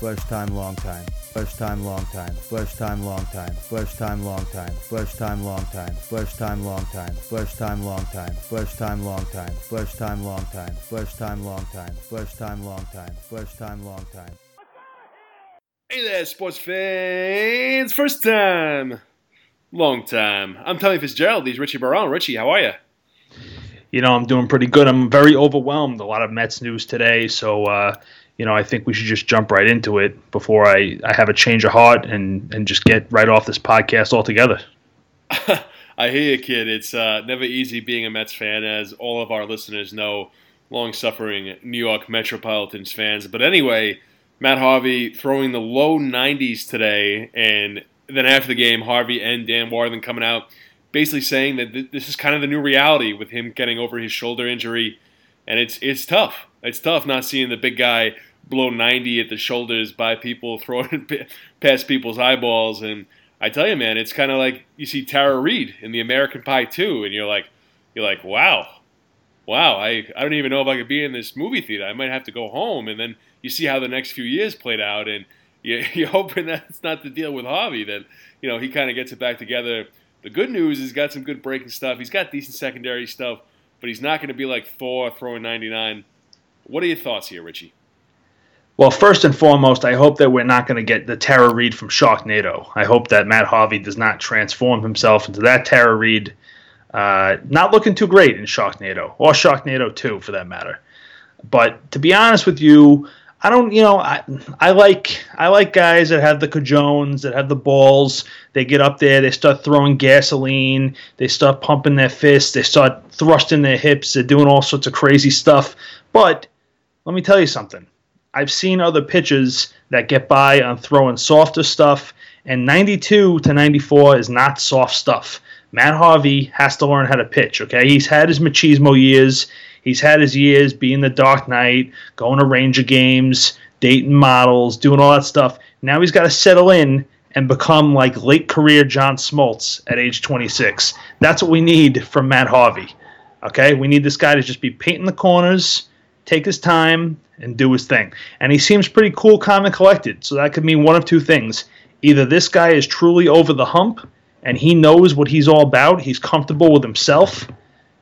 First time, long time. First time, long time. First time, long time. First time, long time. First time, long time. First time, long time. First time, long time. First time, long time. First time, long time. First time, long time. First time, long time. First time, long time. Hey there, sports fans! First time, long time. I'm Tommy Fitzgerald. He's Richie Barone. Richie, how are you? You know, I'm doing pretty good. I'm very overwhelmed. A lot of Mets news today, so uh, you know, I think we should just jump right into it before I, I have a change of heart and, and just get right off this podcast altogether. I hear you, kid. It's uh, never easy being a Mets fan, as all of our listeners know, long suffering New York Metropolitans fans. But anyway, Matt Harvey throwing the low 90s today, and then after the game, Harvey and Dan Warthen coming out basically saying that th- this is kind of the new reality with him getting over his shoulder injury. And it's it's tough. It's tough not seeing the big guy blow 90 at the shoulders by people throwing past people's eyeballs. And I tell you, man, it's kind of like you see Tara Reid in the American Pie 2, and you're like, you're like, wow, wow, I, I don't even know if I could be in this movie theater. I might have to go home. And then you see how the next few years played out, and you, you're hoping that's not the deal with Harvey, that, you know, he kind of gets it back together. The good news is he's got some good breaking stuff. He's got decent secondary stuff, but he's not going to be like Thor throwing 99. What are your thoughts here, Richie? Well, first and foremost, I hope that we're not going to get the Tara Reid from Sharknado. I hope that Matt Harvey does not transform himself into that Tara Reid. Uh, not looking too great in Sharknado, or Sharknado 2 for that matter. But to be honest with you, I don't, you know, I, I like I like guys that have the cajones, that have the balls. They get up there, they start throwing gasoline, they start pumping their fists, they start thrusting their hips, they're doing all sorts of crazy stuff. But let me tell you something. I've seen other pitchers that get by on throwing softer stuff, and 92 to 94 is not soft stuff. Matt Harvey has to learn how to pitch, okay? He's had his machismo years. He's had his years being the Dark Knight, going to Ranger games, dating models, doing all that stuff. Now he's got to settle in and become like late career John Smoltz at age 26. That's what we need from Matt Harvey. Okay? We need this guy to just be painting the corners, take his time, and do his thing. And he seems pretty cool, calm, and collected. So that could mean one of two things. Either this guy is truly over the hump and he knows what he's all about, he's comfortable with himself.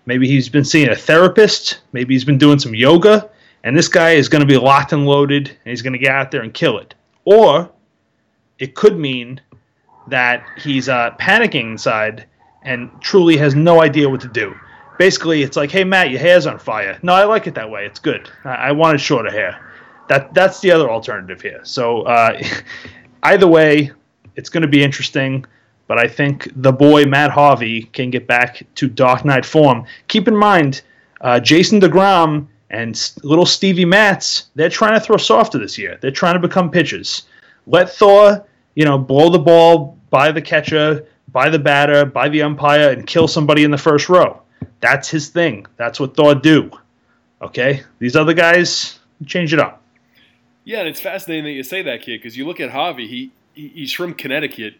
Maybe he's been seeing a therapist, maybe he's been doing some yoga, and this guy is going to be locked and loaded and he's going to get out there and kill it. Or it could mean that he's uh, panicking inside and truly has no idea what to do basically it's like, hey Matt, your hair's on fire. No, I like it that way. It's good. I, I wanted shorter hair. That that's the other alternative here. So uh, either way, it's going to be interesting. But I think the boy Matt Harvey can get back to Dark Knight form. Keep in mind, uh, Jason Degrom and little Stevie Matz, they're trying to throw softer this year. They're trying to become pitchers. Let Thor, you know, blow the ball by the catcher, by the batter, by the umpire, and kill somebody in the first row. That's his thing. That's what Thor do. Okay, these other guys change it up. Yeah, and it's fascinating that you say that, kid, because you look at. He, he he's from Connecticut.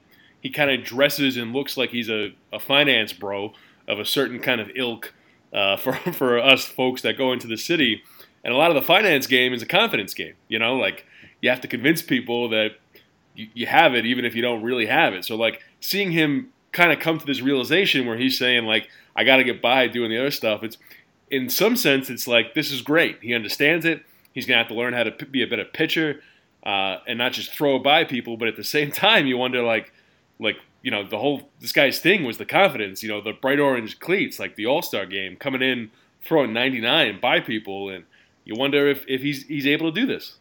He kind of dresses and looks like he's a, a finance bro of a certain kind of ilk uh, for for us folks that go into the city. And a lot of the finance game is a confidence game. You know, like you have to convince people that you, you have it, even if you don't really have it. So like seeing him kind of come to this realization where he's saying like I got to get by doing the other stuff. It's in some sense, it's like this is great. He understands it. He's gonna have to learn how to p- be a better pitcher uh, and not just throw by people. But at the same time, you wonder like, like you know, the whole this guy's thing was the confidence. You know, the bright orange cleats, like the All Star game, coming in throwing 99 by people, and you wonder if if he's he's able to do this.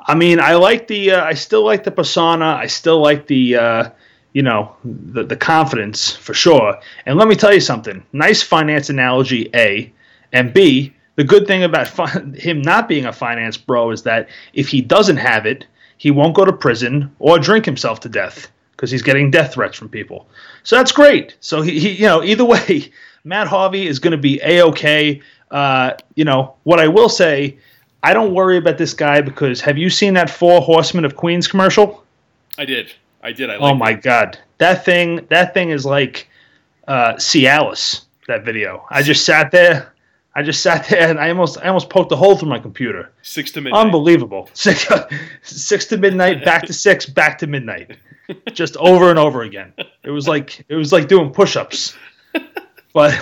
I mean, I like the. Uh, I still like the persona. I still like the. Uh, you know, the, the confidence for sure. And let me tell you something nice finance analogy, A. And B, the good thing about fi- him not being a finance bro is that if he doesn't have it, he won't go to prison or drink himself to death because he's getting death threats from people. So that's great. So he, he you know, either way, Matt Harvey is going to be a okay. Uh, you know, what I will say, I don't worry about this guy because have you seen that Four Horsemen of Queens commercial? I did. I did. I oh my it. god, that thing! That thing is like uh, Cialis. That video. I just sat there. I just sat there and I almost I almost poked a hole through my computer. Six to midnight. Unbelievable. Six, six to midnight, back to six, back to midnight. Just over and over again. It was like it was like doing push-ups. But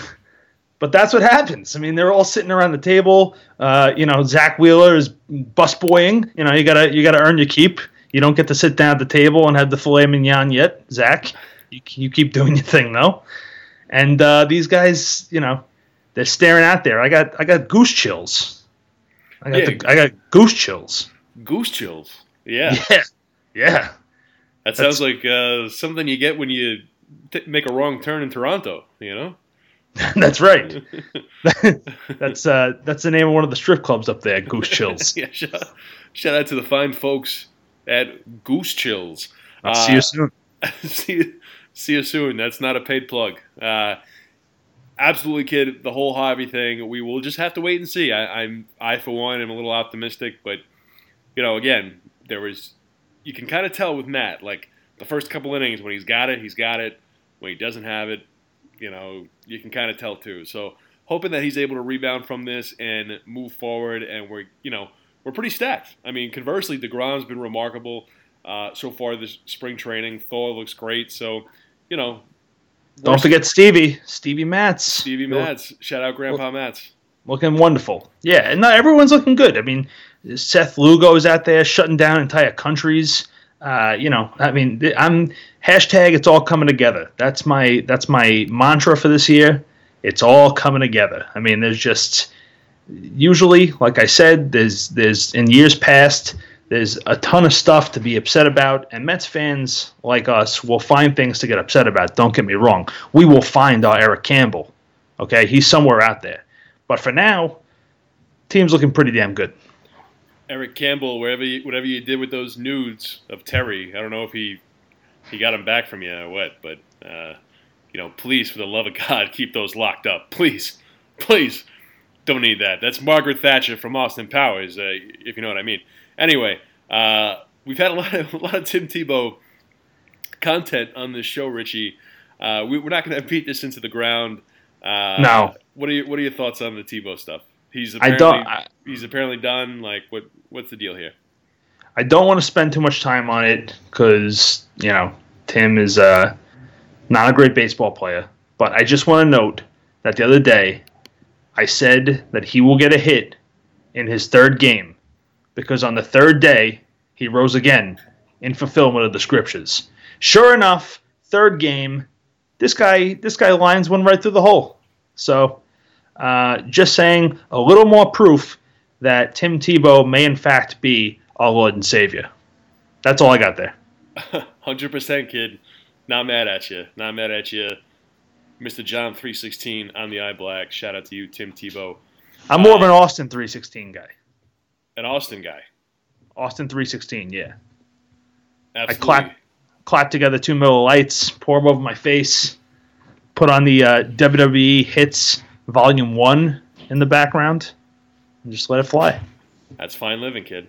but that's what happens. I mean, they're all sitting around the table. Uh, you know, Zack Wheeler is busboying. You know, you gotta you gotta earn your keep. You don't get to sit down at the table and have the filet mignon yet, Zach. You, you keep doing your thing though. And uh, these guys, you know, they're staring out there. I got I got goose chills. I got Yeah. the, I got goose chills. Goose chills. Yeah. Yeah, yeah. That sounds like uh, something you get when you t- make a wrong turn in Toronto, you know? that's right. that's uh that's the name of one of the strip clubs up there, Goose Chills. yeah, shout, shout out to the fine folks at Goose Chills. I'll see you soon. see, you, see you soon. That's not a paid plug. Uh, absolutely, kid. The whole hobby thing. We will just have to wait and see. I, I'm, I for one, am a little optimistic, but you know, again, there was. You can kind of tell with Matt, like the first couple innings, when he's got it, he's got it. When he doesn't have it, you know, you can kind of tell too. So hoping that he's able to rebound from this and move forward, and we're, you know, we're pretty stacked. I mean, conversely, Degrom's been remarkable uh, so far this spring training. Thor looks great. So, you know, Don't forget Stevie, Stevie Matz. Stevie Matz. Shout out Grandpa Matz. looking wonderful. Yeah, and not everyone's looking good. I mean, Seth Lugo is out there shutting down entire countries. Uh, you know, I mean, I'm hashtag. It's all coming together. That's my that's my mantra for this year. It's all coming together. I mean, there's just usually, like I said, there's there's in years past. There's a ton of stuff to be upset about, and Mets fans like us will find things to get upset about. Don't get me wrong. We will find our Eric Campbell. Okay, he's somewhere out there. But for now, team's looking pretty damn good. Eric Campbell, wherever you, whatever you did with those nudes of Terry, I don't know if he he got them back from you or what, but uh, you know, please, for the love of God, keep those locked up, please, please. Don't need that. That's Margaret Thatcher from Austin Powers, uh, if you know what I mean. Anyway, uh, we've had a lot of a lot of Tim Tebow content on this show, Richie. Uh, we, we're not going to beat this into the ground. Uh, No. What are your What are your thoughts on the Tebow stuff? He's I apparently, don't. I, he's apparently done. Like, what what's the deal here? I don't want to spend too much time on it because you know Tim is uh, not a great baseball player. But I just want to note that the other day I said that he will get a hit in his third game because on the third day he rose again in fulfillment of the scriptures. Sure enough, third game, this guy this guy lines one right through the hole. So uh, just saying a little more proof that Tim Tebow may in fact be our Lord and Savior. That's all I got there. Hundred percent, kid. Not mad at you. Not mad at you, Mr. John three sixteen on the eye black. Shout out to you, Tim Tebow, I'm more of an Austin 316 guy. an Austin guy. Austin 316, yeah. Absolutely. clap- Clap together two Miller Lights, pour them over my face, put on the uh, WWE Hits Volume 1 in the background, and just let it fly. That's fine living, kid.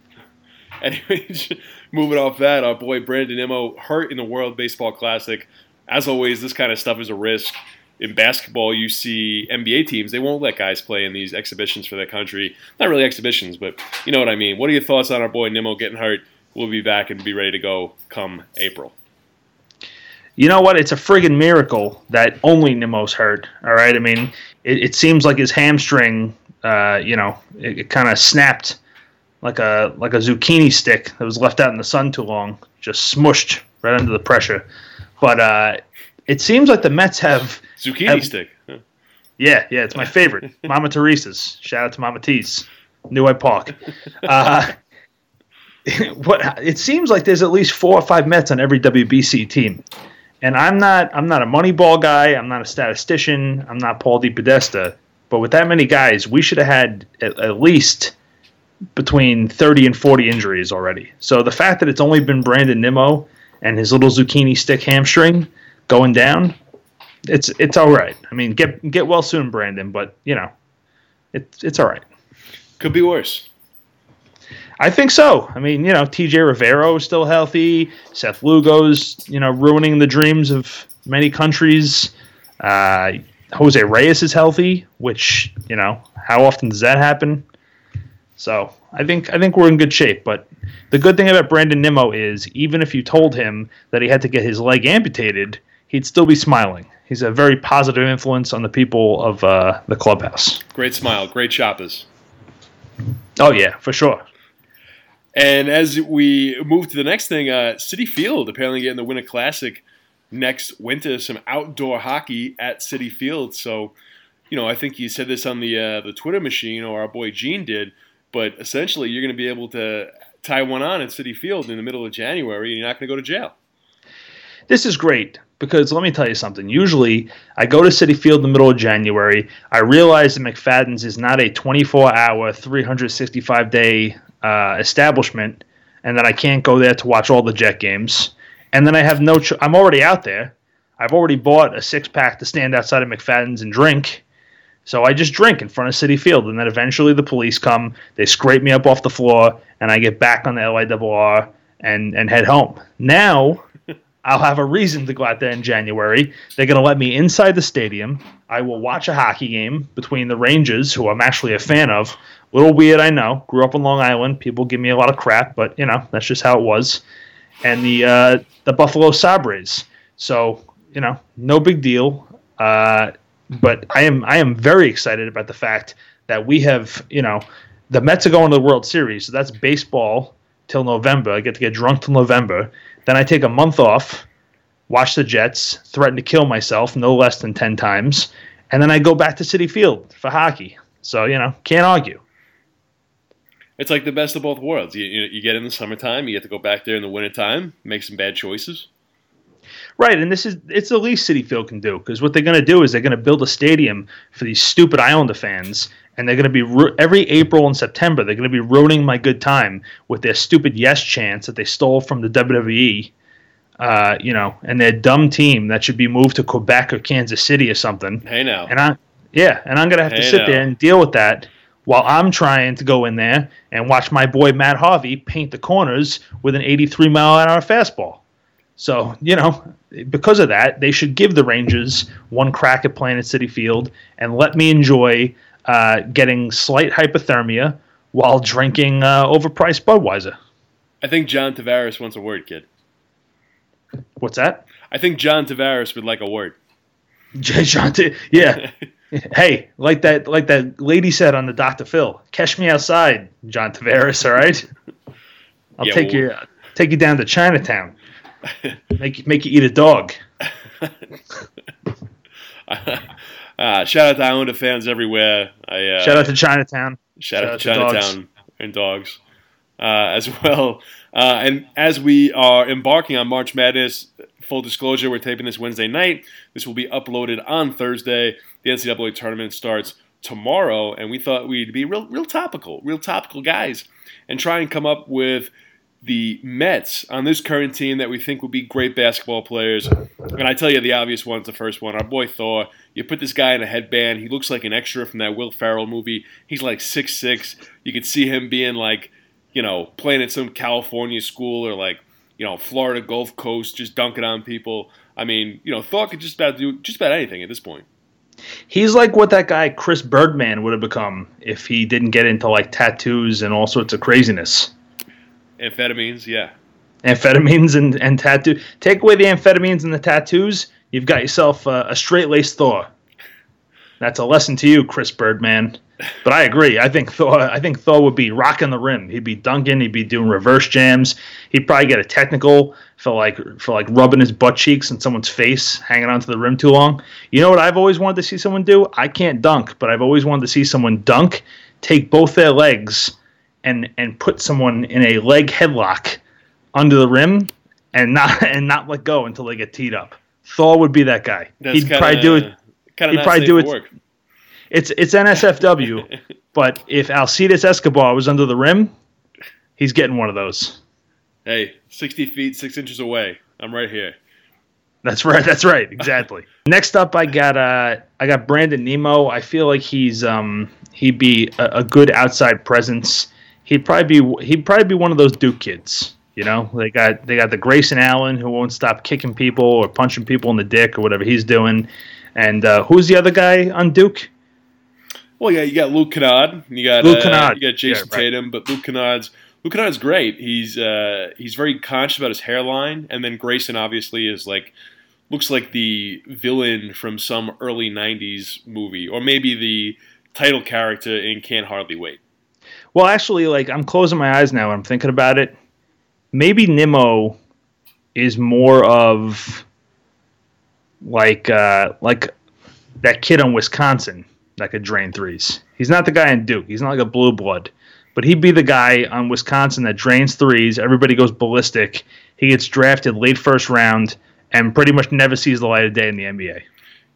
Anyways, moving off that, our boy Brandon Nimmo hurt in the World Baseball Classic. As always, this kind of stuff is a risk. In basketball, you see NBA teams, they won't let guys play in these exhibitions for their country. Not really exhibitions, but you know what I mean. What are your thoughts on our boy Nimmo getting hurt? We'll be back and be ready to go come April. You know what? It's a friggin' miracle that only Nimmo's hurt. All right. I mean, it, it seems like his hamstring, uh, you know, it, it kind of snapped like a like a zucchini stick that was left out in the sun too long, just smushed right under the pressure. But uh, it seems like the Mets have, Zucchini Um, stick. Huh. yeah, yeah, it's my favorite, Mama Teresa's. Shout out to Mama T's, New Hyde Park. Uh, what it seems like there's at least four or five Mets on every WBC team. And I'm not I'm not a Moneyball guy. I'm not a statistician. I'm not Paul DePodesta. But with that many guys, we should have had at, at least between 30 and 40 injuries already. So the fact that it's only been Brandon Nimmo and his little zucchini stick hamstring going down, it's it's all right. I mean, get get well soon, Brandon. But you know, it's it's all right. Could be worse. I think so. I mean, you know, TJ Rivera is still healthy. Seth Lugo's, you know, ruining the dreams of many countries. Uh, Jose Reyes is healthy, which you know how often does that happen? So I think I think we're in good shape. But the good thing about Brandon Nimmo is even if you told him that he had to get his leg amputated, he'd still be smiling. He's a very positive influence on the people of uh, the clubhouse. Great smile, great choppers. Oh yeah, for sure. And as we move to the next thing, uh, Citi Field apparently getting the Winter Classic next winter. Some outdoor hockey at Citi Field. So, you know, I think you said this on the uh, the Twitter machine, or our boy Gene did. But essentially, you're going to be able to tie one on at Citi Field in the middle of January, and you're not going to go to jail. This is great because let me tell you something. Usually, I go to Citi Field in the middle of January. I realize that McFadden's is not a 24 hour, 365 day uh, establishment, and that I can't go there to watch all the Jet games. And then I have no. Ch- I'm already out there. I've already bought a six pack to stand outside of McFadden's and drink. So I just drink in front of Citi Field, and then eventually the police come. They scrape me up off the floor, and I get back on the LIRR and and head home. Now I'll have a reason to go out there in January. They're going to let me inside the stadium. I will watch a hockey game between the Rangers, who I'm actually a fan of. Little weird, I know. Grew up in Long Island. People give me a lot of crap, but you know that's just how it was. And the uh, the Buffalo Sabres. So you know, no big deal. Uh, but I am I am very excited about the fact that we have you know the Mets are going to the World Series. So that's baseball till November. I get to get drunk till November. Then I take a month off, watch the Jets, threaten to kill myself no less than 10 times, and then I go back to Citi Field for hockey. So, you know, can't argue. It's like the best of both worlds. You, you, you get in the summertime, you get to go back there in the wintertime, make some bad choices. Right, and this is it's the least Citi Field can do because what they're going to do is they're going to build a stadium for these stupid Islander fans, and they're going to be ru- every April and September they're going to be ruining my good time with their stupid yes chants that they stole from the WWE, uh, you know, and their dumb team that should be moved to Quebec or Kansas City or something. Hey now, And I, yeah, and I'm going to have to sit now. there and deal with that while I'm trying to go in there and watch my boy Matt Harvey paint the corners with an 83 mile an hour fastball. So, you know, because of that, they should give the Rangers one crack at Planet Citi Field and let me enjoy uh, getting slight hypothermia while drinking uh, overpriced Budweiser. I think John Tavares wants a word, kid. What's that? I think John Tavares would like a word. John, T- yeah. hey, like that, like that lady said on the Dr. Phil, catch me outside, John Tavares. All right, I'll Yeah, take well- you, take you down to Chinatown, make you, make you eat a dog. uh, shout out to Islander fans everywhere. I, uh, Shout out to Chinatown. Shout, Shout out to Chinatown and dogs uh, as well. Uh, and as we are embarking on March Madness, full disclosure, we're taping this Wednesday night. This will be uploaded on Thursday. The NCAA tournament starts tomorrow, and we thought we'd be real, real topical, real topical guys, and try and come up with the Mets on this current team that we think would be great basketball players. And I tell you, the obvious one's the first one. Our boy Thor. You put this guy in a headband. He looks like an extra from that Will Ferrell movie. He's like six six. You could see him being like, you know, playing at some California school or like, you know, Florida Gulf Coast, just dunking on people. I mean, you know, Thor could just about do just about anything at this point. He's like what that guy Chris Birdman would have become if he didn't get into like tattoos and all sorts of craziness. Amphetamines, yeah. Amphetamines and, and tattoo. Take away the amphetamines and the tattoos, you've got yourself uh, a straight laced Thor. That's a lesson to you, Chris Birdman. But I agree. I think Thor. I think Thor would be rocking the rim. He'd be dunking. He'd be doing reverse jams. He'd probably get a technical for like for like rubbing his butt cheeks in someone's face, hanging onto the rim too long. You know what I've always wanted to see someone do? I can't dunk, but I've always wanted to see someone dunk, take both their legs, and and put someone in a leg headlock under the rim, and not and not let go until they get teed up. Thor would be that guy. That's He'd probably do it. He'd probably do it- Work. It's it's NSFW, but if Alcides Escobar was under the rim, he's getting one of those. Hey, sixty feet, six inches away. I'm right here. That's right. That's right. Exactly. Next up, I got uh, I got Brandon Nimmo. I feel like he's um, he'd be a, a good outside presence. He'd probably be he'd probably be one of those Duke kids. You know, they got they got the Grayson Allen who won't stop kicking people or punching people in the dick or whatever he's doing. And uh, who's the other guy on Duke? Well, yeah, you got Luke Kennard, you got Luke uh, Kennard. you got Jayson Yeah, right. Tatum, but Luke Kennard's Luke Kennard's great. He's uh, he's very conscious about his hairline, and then Grayson obviously is like looks like the villain from some early '90s movie, or maybe the title character in Can't Hardly Wait. Well, actually, like I'm closing my eyes now and I'm thinking about it. Maybe Nimmo is more of like uh, like that kid on Wisconsin that could drain threes. He's not the guy in Duke. He's not like a blue blood, but he'd be the guy on Wisconsin that drains threes. Everybody goes ballistic. He gets drafted late first round and pretty much never sees the light of day in the NBA.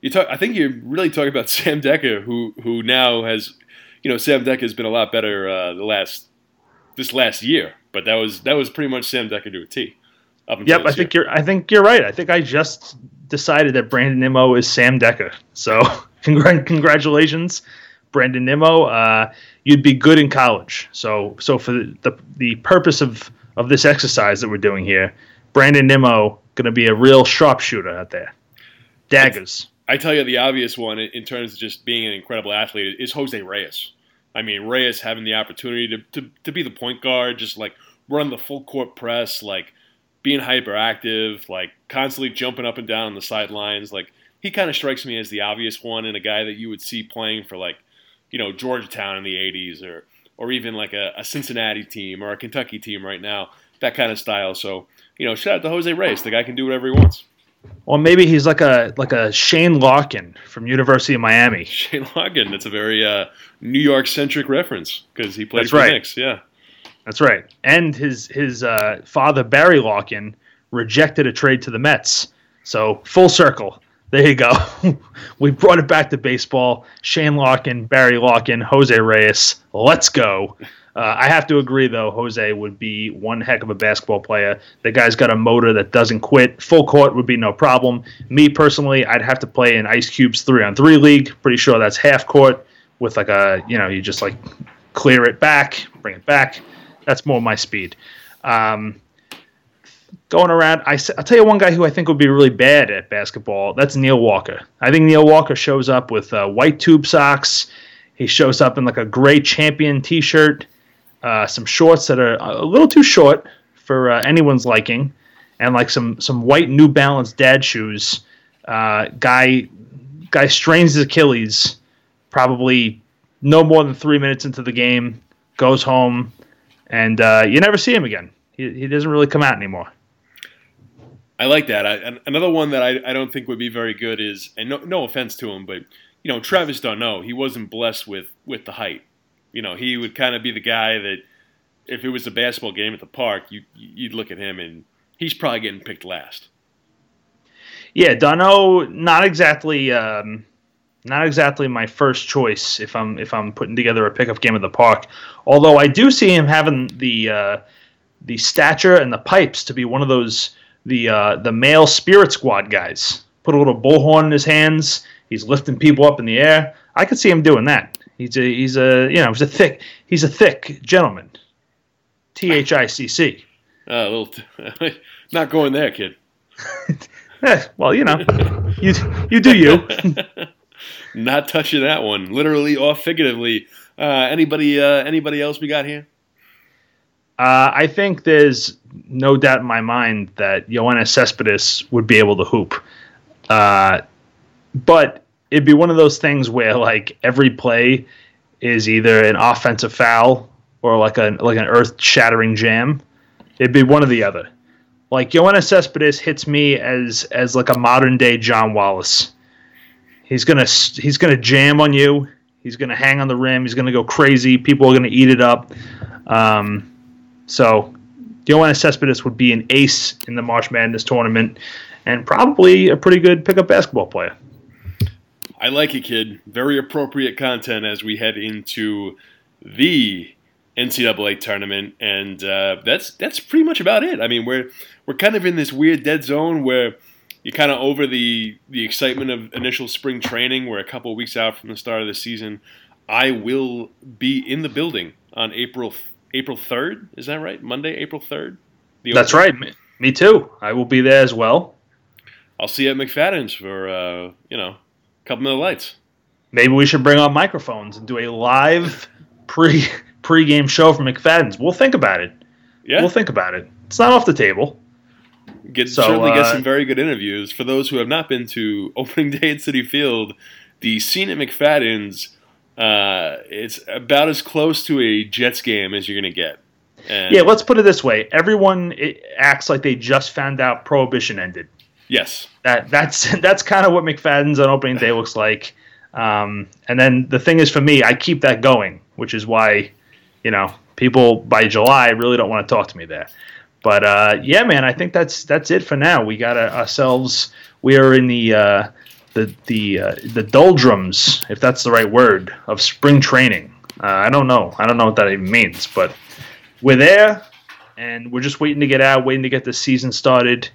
You talk. I think you're really talking about Sam Dekker, who who now has, you know, Sam Dekker has been a lot better uh, the last this last year, but that was that was pretty much Sam Dekker to a T. Up Yep, I this think year. you're. I think you're right. I think I just decided that Brandon Nimmo is Sam Decker. So, congr- congratulations, Brandon Nimmo. Uh, you'd be good in college. So, so for the, the the purpose of of this exercise that we're doing here, Brandon Nimmo going to be a real sharpshooter out there. Daggers. I tell you the obvious one in terms of just being an incredible athlete is Jose Reyes. I mean, Reyes having the opportunity to, to, to be the point guard, just like run the full court press, like being hyperactive, like constantly jumping up and down on the sidelines. Like he kind of strikes me as the obvious one and a guy that you would see playing for like, you know, Georgetown in the 80s or or even like a, a Cincinnati team or a Kentucky team right now, that kind of style. So, you know, shout out to Jose Reyes. The guy can do whatever he wants. Well, maybe he's like a like a Shane Larkin from University of Miami. Shane Logan. That's a very uh, New York centric reference because he played That's for right. the Knicks. Yeah. That's right. And his his uh, father Barry Larkin rejected a trade to the Mets. So full circle. There you go. we brought it back to baseball. Shane Larkin, Barry Larkin, Jose Reyes. Let's go. Uh, I have to agree, though. Jose would be one heck of a basketball player. The guy's got a motor that doesn't quit. Full court would be no problem. Me personally, I'd have to play in Ice Cube's three on three league. Pretty sure that's half court with like a you know you just like clear it back, bring it back. That's more my speed. Um, going around, I, will tell you one guy who I think would be really bad at basketball. That's Neil Walker. I think Neil Walker shows up with uh, white tube socks. He shows up in like a gray champion T-shirt, uh, some shorts that are a little too short for uh, anyone's liking, and like some some white New Balance dad shoes. Uh, guy guy strains his Achilles, probably no more than three minutes into the game, goes home, and uh, you never see him again. He, he doesn't really come out anymore. I like that. I, another one that I, I don't think would be very good is, and no, no offense to him, but you know, Travis d'Arnaud, he wasn't blessed with with the height. You know, he would kind of be the guy that if it was a basketball game at the park, you you'd look at him and he's probably getting picked last. Yeah, d'Arnaud, not exactly, um, not exactly my first choice if I'm if I'm putting together a pickup game at the park. Although I do see him having the uh, the stature and the pipes to be one of those the uh, the male spirit squad guys. Put a little bullhorn in his hands. He's lifting people up in the air. I could see him doing that. He's a he's a you know he's a thick he's a thick gentleman. T H I C C. Uh, little, t- not going there, kid. Eh, well, you know, you you do you. not touching that one, literally or figuratively. Uh, anybody uh, anybody else we got here? Uh, I think there's no doubt in my mind that Yoenis Cespedes would be able to hoop. Uh, but it'd be one of those things where like every play is either an offensive foul or like a like an earth shattering jam. It'd be one or the other. Like Yoenis Cespedes hits me as as like a modern day John Wallace. He's gonna he's gonna jam on you. He's gonna hang on the rim. He's gonna go crazy. People are gonna eat it up. Um, so, Yoenis Cespedes would be an ace in the March Madness tournament, and probably a pretty good pickup basketball player. I like it, kid. Very appropriate content as we head into the NCAA tournament, and uh, that's that's pretty much about it. I mean, we're we're kind of in this weird dead zone where you're kind of over the the excitement of initial spring training. We're a couple weeks out from the start of the season. I will be in the building on April April third. Is that right? Monday, April third. That's right. Me, me too. I will be there as well. I'll see you at McFadden's for uh, you know a Couple Miller Lights. Maybe we should bring on microphones and do a live pre pre-game show from McFadden's. We'll think about it. Yeah, We'll think about it. It's not off the table. get So, certainly get uh, some very good interviews for those who have not been to opening day at Citi Field. The scene at McFadden's, uh, it's about as close to a Jets game as you're going to get. And Yeah, let's put it this way. Everyone acts like they just found out prohibition ended. yes, That that's that's kind of what McFadden's on opening day looks like. Um, and then the thing is, for me, I keep that going, which is why, you know, people by July really don't want to talk to me there. But uh, yeah, man, I think that's that's it for now. We got ourselves. We are in the uh, the the uh, the doldrums, if that's the right word, of spring training. Uh, I don't know. I don't know what that even means, but we're there, and we're just waiting to get out, waiting to get the season started.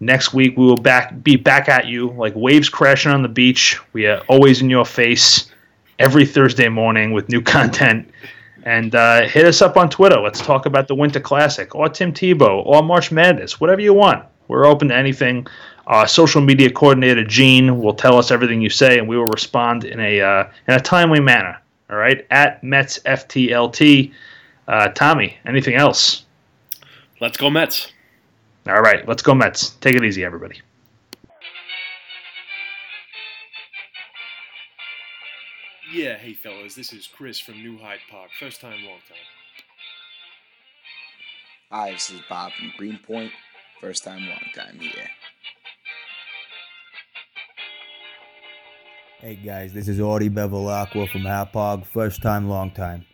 Next week we will back be back at you like waves crashing on the beach. We are always in your face every Thursday morning with new content. And uh, hit us up on Twitter. Let's talk about the Winter Classic or Tim Tebow or March Madness, whatever you want. We're open to anything. Our social media coordinator Gene will tell us everything you say, and we will respond in a uh, in a timely manner. All right, at Mets FTLT. Uh, Tommy, anything else? let's go Mets. All right, let's go Mets. Take it easy, everybody. Yeah, hey fellas, this is Chris from New Hyde Park. First time, long time. Hi, this is Bob from Greenpoint. First time, long time here. Hey guys, this is Audie Bevilacqua from Hauppauge. First time, long time.